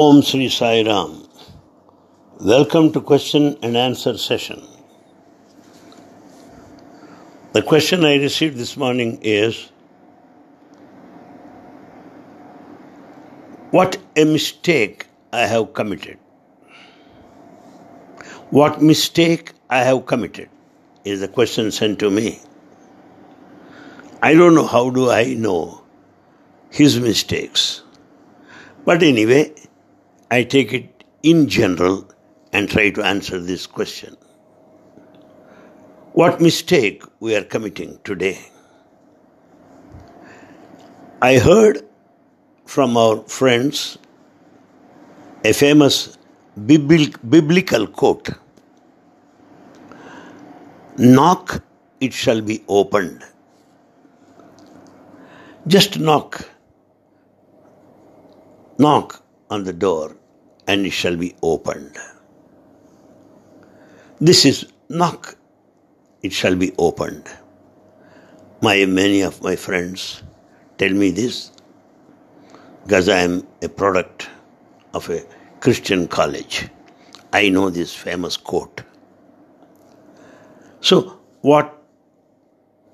Om Sri Sai Ram. Welcome to question and answer session. The question I received this morning is What a mistake I have committed. What mistake I have committed is the question sent to me. I don't know how do I know his mistakes. But anyway, I take it in general and try to answer this question. What mistake we are committing today? I heard from our friends a famous biblical quote Knock, it shall be opened. Just knock. Knock on the door and it shall be opened. This is knock, it shall be opened. My many of my friends tell me this because I am a product of a Christian college. I know this famous quote. So what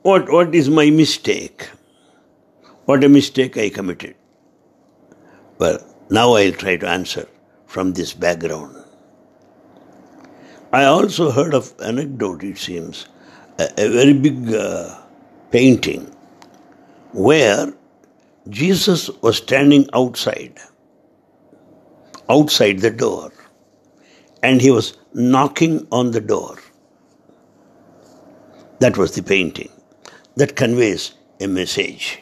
what what is my mistake? What a mistake I committed. Well, now I'll try to answer from this background. I also heard of anecdote, it seems, a, a very big uh, painting where Jesus was standing outside, outside the door, and he was knocking on the door. That was the painting. That conveys a message.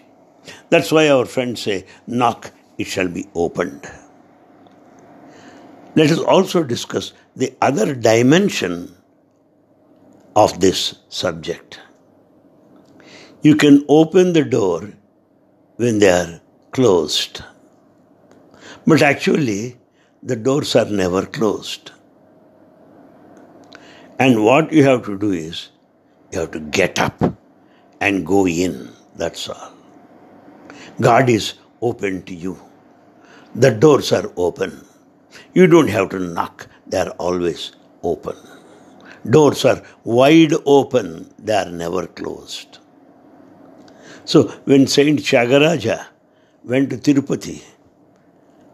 That's why our friends say, knock, it shall be opened. Let us also discuss the other dimension of this subject. You can open the door when they are closed. But actually, the doors are never closed. And what you have to do is, you have to get up and go in. That's all. God is open to you. The doors are open. You don't have to knock, they are always open. Doors are wide open, they are never closed. So when Saint Tyagaraja went to Tirupati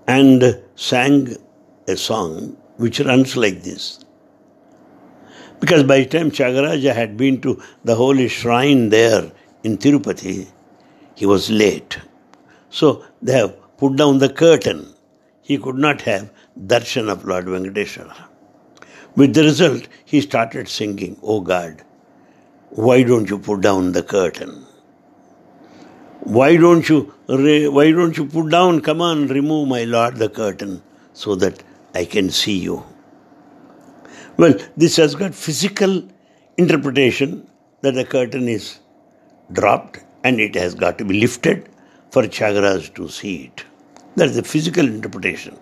and sang a song which runs like this, because by the time Tyagaraja had been to the holy shrine there in Tirupati, he was late. So they have put down the curtain. He could not have darshan of Lord Venkateswara. With the result, he started singing, Oh God, why don't you put down the curtain? Why don't you why don't you put down, come on, remove my Lord the curtain so that I can see you? Well, this has got physical interpretation that the curtain is dropped and it has got to be lifted for Tyagaraja to see it. That is the physical interpretation.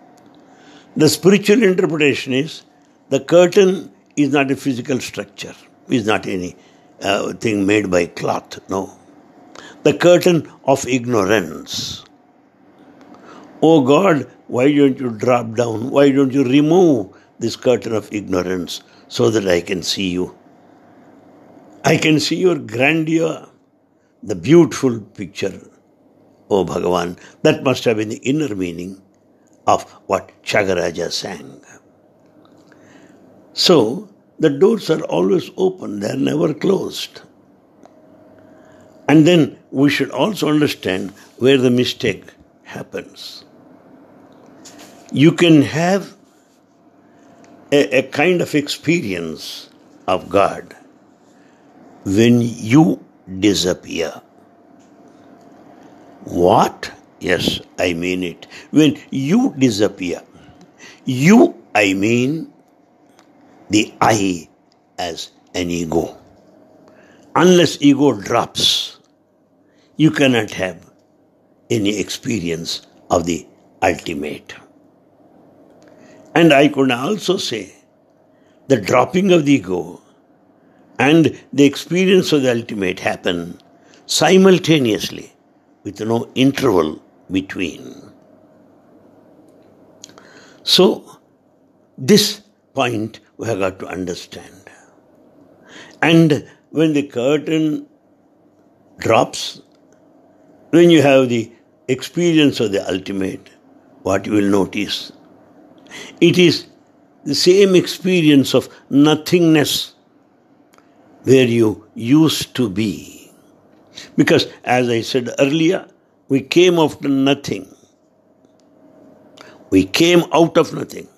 The spiritual interpretation is the curtain is not a physical structure, is not any uh, thing made by cloth, no. The curtain of ignorance. Oh God, why don't you drop down? Why don't you remove this curtain of ignorance so that I can see you? I can see your grandeur, the beautiful picture O Bhagavan. That must have been the inner meaning of what Tyagaraja sang. So, the doors are always open, they are never closed. And then we should also understand where the mistake happens. You can have a, a kind of experience of God when you disappear. What? Yes, I mean it. When you disappear, you, I mean the I as an ego. Unless ego drops, you cannot have any experience of the ultimate. And I could also say the dropping of the ego and the experience of the ultimate happen simultaneously with no interval between. So, this point we have got to understand. And when the curtain drops, when you have the experience of the ultimate, what you will notice, it is the same experience of nothingness where you used to be. Because, as I said earlier, we came after nothing. We came out of nothing.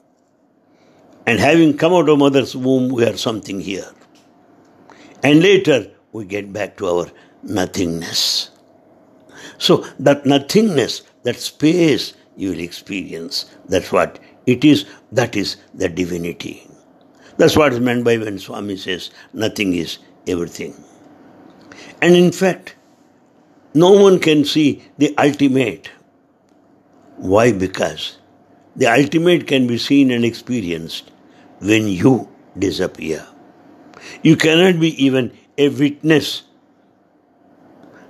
And having come out of mother's womb, we are something here. And later, we get back to our nothingness. So, that nothingness, that space you will experience, that's what it is, that is the divinity. That's what is meant by when Swami says, nothing is everything. And in fact, no one can see the ultimate. Why? Because the ultimate can be seen and experienced when you disappear. You cannot be even a witness.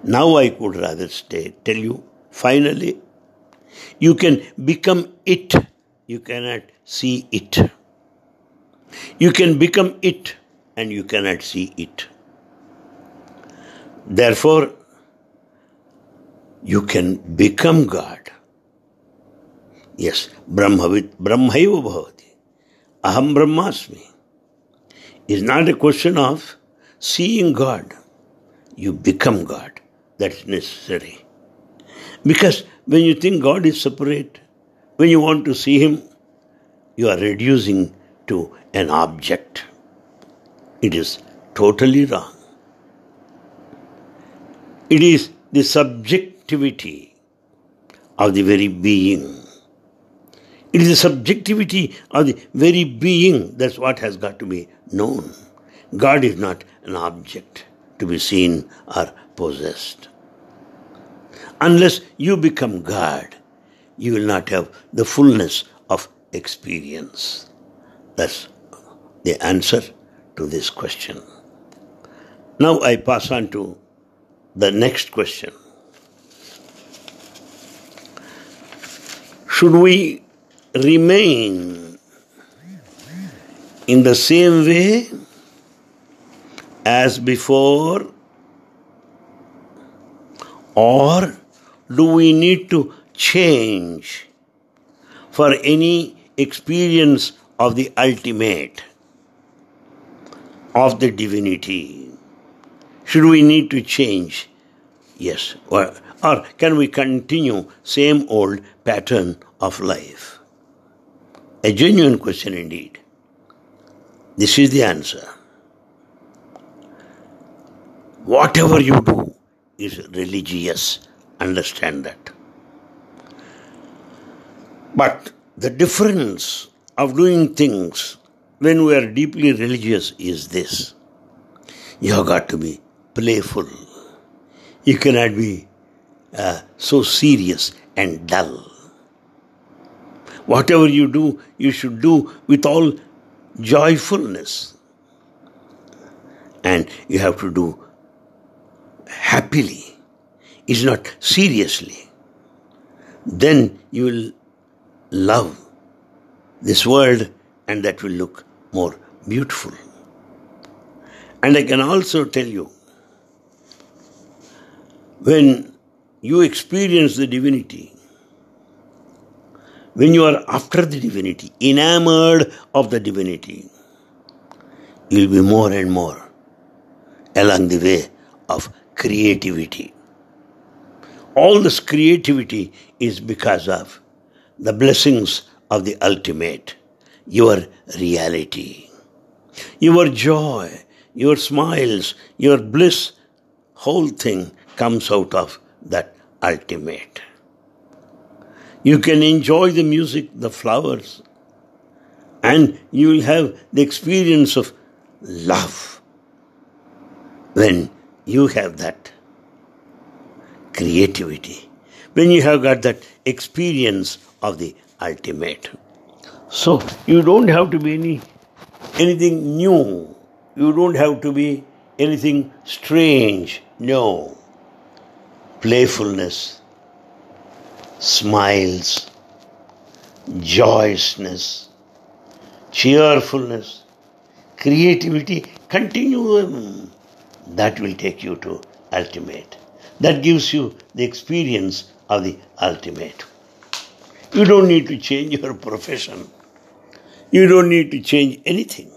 Now I could rather stay, tell you, finally, you can become it. You cannot see it. You can become it and you cannot see it. Therefore, you can become God. Yes, Brahmavit, Brahmaiva bhavati. Aham Brahmasmi. Is not a question of seeing God. You become God. That's necessary. Because when you think God is separate, when you want to see Him, you are reducing to an object. It is totally wrong. It is the subjectivity of the very being. It is the subjectivity of the very being that's what has got to be known. God is not an object to be seen or possessed. Unless you become God, you will not have the fullness of experience. That's the answer to this question. Now I pass on to the next question. Should we remain in the same way as before, or do we need to change for any experience of the ultimate, of the divinity? Should we need to change? Yes. Or, or can we continue same old pattern of life? A genuine question indeed. This is the answer. Whatever you do is religious. Understand that. But the difference of doing things when we are deeply religious is this. You have got to be playful. You cannot be uh, so serious and dull. Whatever you do, you should do with all joyfulness. And you have to do happily. It's not seriously. Then you will love this world and that will look more beautiful. And I can also tell you, when you experience the divinity, when you are after the divinity, enamored of the divinity, you'll be more and more along the way of creativity. All this creativity is because of the blessings of the ultimate, your reality. Your joy, your smiles, your bliss, whole thing comes out of that ultimate. You can enjoy the music, the flowers, and you will have the experience of love when you have that creativity, when you have got that experience of the ultimate. So you don't have to be any anything new. You don't have to be anything strange. No. Playfulness, smiles, joyousness, cheerfulness, creativity, continuum. That will take you to ultimate. That gives you the experience of the ultimate. You don't need to change your profession. You don't need to change anything.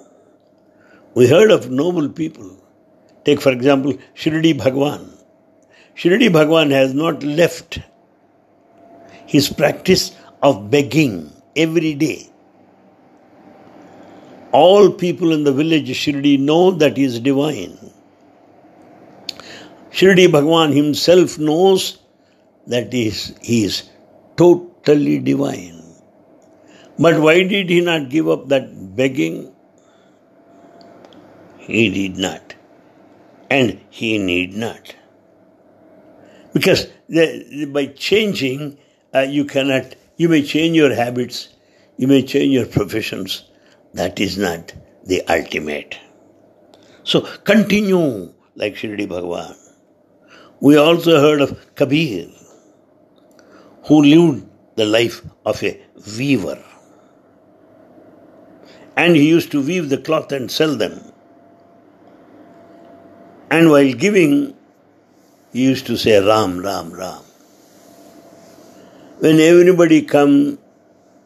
We heard of noble people. Take, for example, Shirdi Bhagwan. Shirdi Bhagwan has not left his practice of begging every day. All people in the village Shirdi know that he is divine. Shirdi Bhagwan himself knows that he is, he is totally divine. But why did he not give up that begging? He did not. And he need not. Because by changing, uh, you cannot, you may change your habits, you may change your professions. That is not the ultimate. So continue like Shirdi Bhagwan. We also heard of Kabir, who lived the life of a weaver. And he used to weave the cloth and sell them. And while giving, he used to say Ram, Ram, Ram. When everybody come,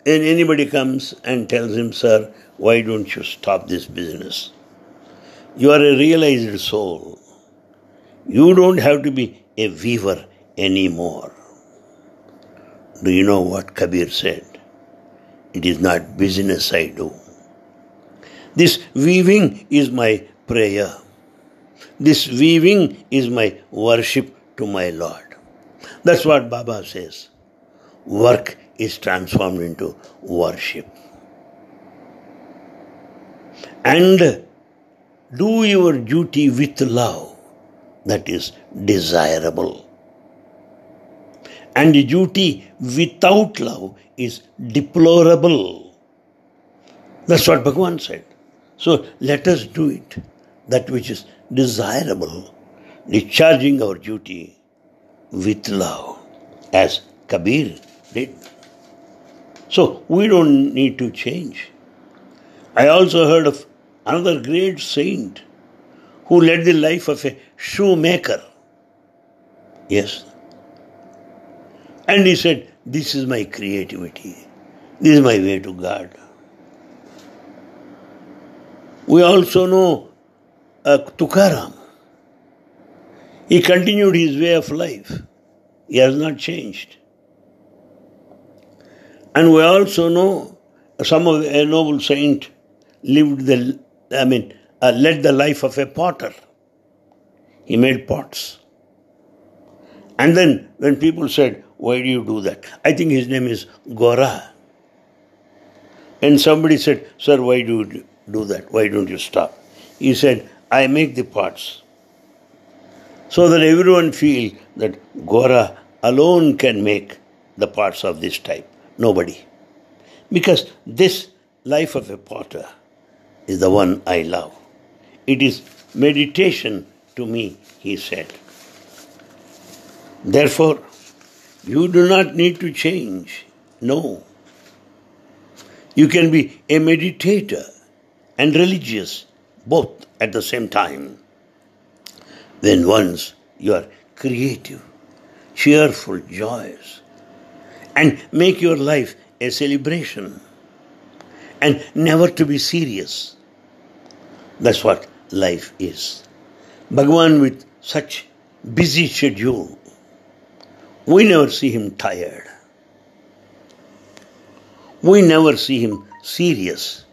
and anybody comes and tells him, Sir, why don't you stop this business? You are a realized soul. You don't have to be a weaver anymore. Do you know what Kabir said? It is not business I do. This weaving is my prayer. This weaving is my worship to my Lord. That's what Baba says. Work is transformed into worship. And do your duty with love that is desirable. And duty without love is deplorable. That's what Bhagavan said. So let us do it, that which is desirable, discharging our duty with love, as Kabir did. So we don't need to change. I also heard of another great saint who led the life of a shoemaker. Yes. And he said, This is my creativity. This is my way to God. We also know uh, Tukaram. He continued his way of life. He has not changed. And we also know some of a noble saint lived the, I mean, uh, led the life of a potter. He made pots. And then when people said, Why do you do that? I think his name is Gora. And somebody said, Sir, why do you do that? Why don't you stop? He said, I make the pots so that everyone feel that Gora alone can make the pots of this type. Nobody. Because this life of a potter is the one I love. It is meditation to me, he said. Therefore, you do not need to change. No. You can be a meditator and religious both at the same time. Then once you are creative, cheerful, joyous, and make your life a celebration and never to be serious. That's what life is. Bhagwan with such busy schedule, we never see him tired. We never see him serious.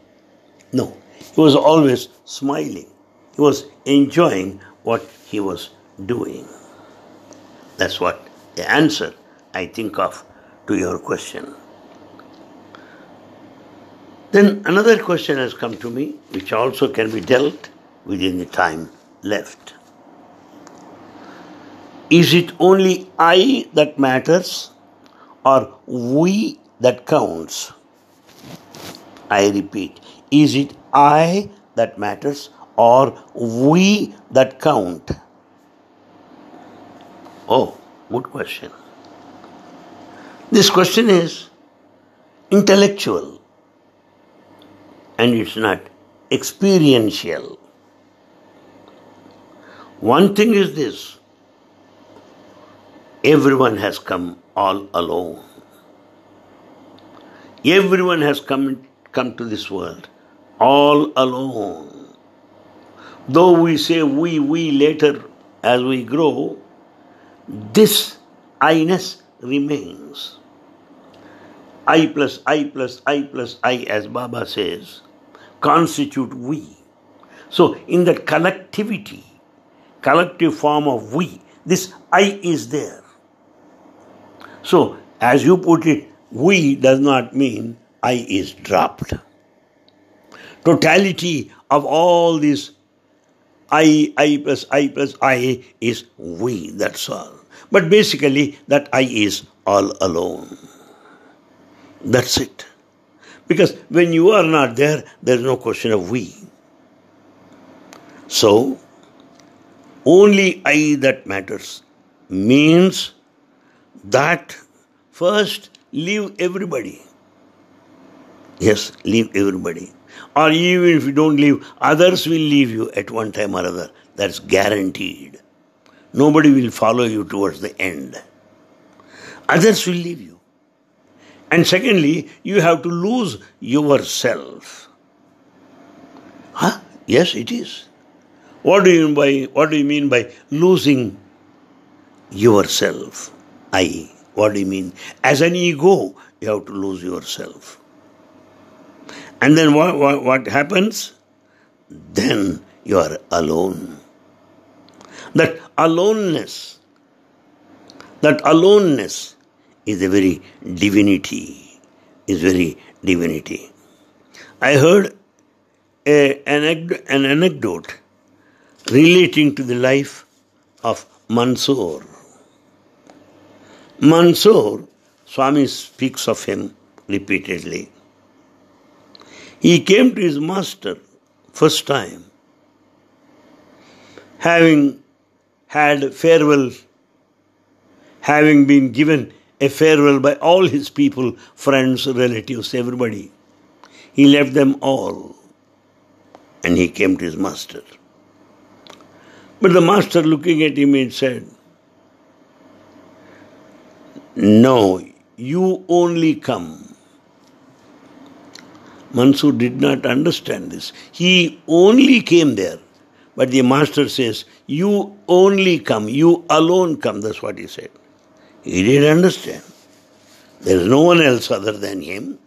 No, he was always smiling. He was enjoying what he was doing. That's what the answer I think of to your question. Then another question has come to me, which also can be dealt within the time left. Is it only I that matters or we that counts? I repeat, is it I that matters or we that count? Oh, good question. This question is intellectual and it's not experiential. One thing is this everyone has come all alone. Everyone has come, come to this world all alone. Though we say we, we later as we grow, this I-ness remains. I plus I plus I plus I, as Baba says, constitute we. So, in that collectivity, collective form of we, this I is there. So, as you put it, we does not mean I is dropped. Totality of all this I, I plus I plus I is we, that's all. But basically, that I is all alone. That's it. Because when you are not there, there is no question of we. So, only I that matters means that first leave everybody. Yes, leave everybody. Or even if you don't leave, others will leave you at one time or other. That's guaranteed. Nobody will follow you towards the end. Others will leave you. And secondly, you have to lose yourself. Huh? Yes, it is. What do you mean by what do you mean by losing yourself? I. What do you mean? As an ego, you have to lose yourself. And then what, what, what happens? Then you are alone. That aloneness, that aloneness is a very divinity, is very divinity. I heard a, an, an anecdote relating to the life of Mansur. Mansur, Swami speaks of him repeatedly. He came to his master first time, having had farewell, having been given a farewell by all his people, friends, relatives, everybody. He left them all and he came to his master. But the master, looking at him, and said, No, you only come. Mansur did not understand this. He only came there. But the master says, You only come, you alone come. That's what he said. He didn't understand. There is no one else other than him.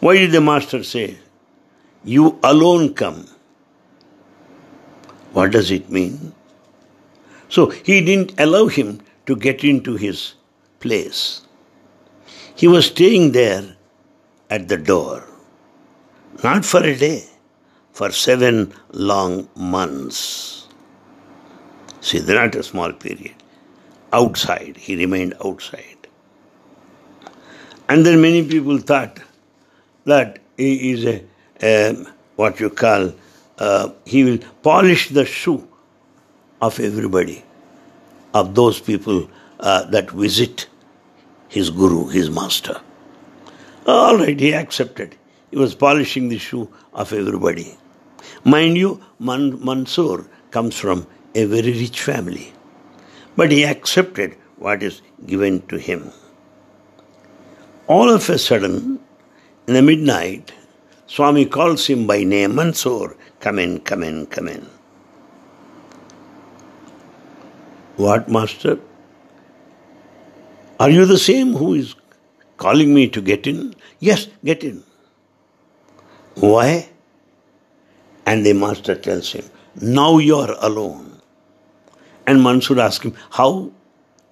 Why did the master say, You alone come? What does it mean? So he didn't allow him to get into his place. He was staying there at the door, not for a day, for seven long months. See, not a small period outside. He remained outside. And then many people thought that he is a, a what you call, uh, he will polish the shoe of everybody, of those people uh, that visit his guru, his master. All right, he accepted. He was polishing the shoe of everybody. Mind you, Man- Mansur comes from a very rich family. But he accepted what is given to him. All of a sudden, in the midnight, Swami calls him by name, Mansur, come in, come in, come in. What, Master? Are you the same who is calling me to get in? Yes, get in. Why? And the Master tells him, Now you are alone. And Mansur asked him, How?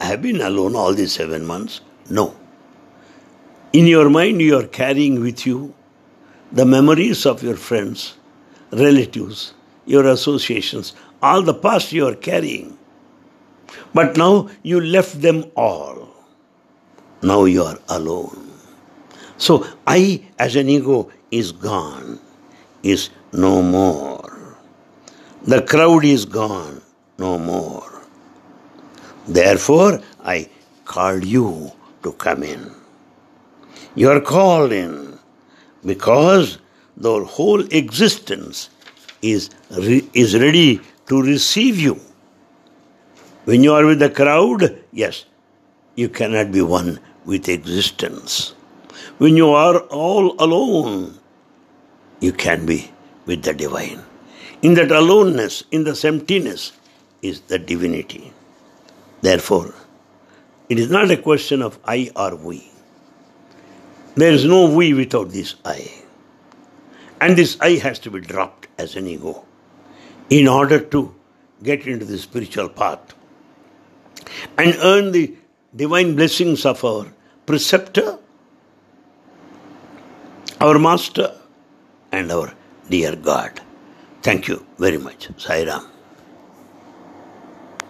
I have been alone all these seven months? No. In your mind, you are carrying with you the memories of your friends, relatives, your associations, all the past you are carrying. But now you left them all. Now you are alone. So I, as an ego, is gone, is no more. The crowd is gone no more. Therefore, I called you to come in. You are called in because the whole existence is, re- is ready to receive you. When you are with the crowd, yes, you cannot be one with existence. When you are all alone, you can be with the divine. In that aloneness, in this emptiness, is the divinity. Therefore, it is not a question of I or we. There is no we without this I. And this I has to be dropped as an ego in order to get into the spiritual path and earn the divine blessings of our preceptor, our master, and our dear God. Thank you very much. Sai Ram.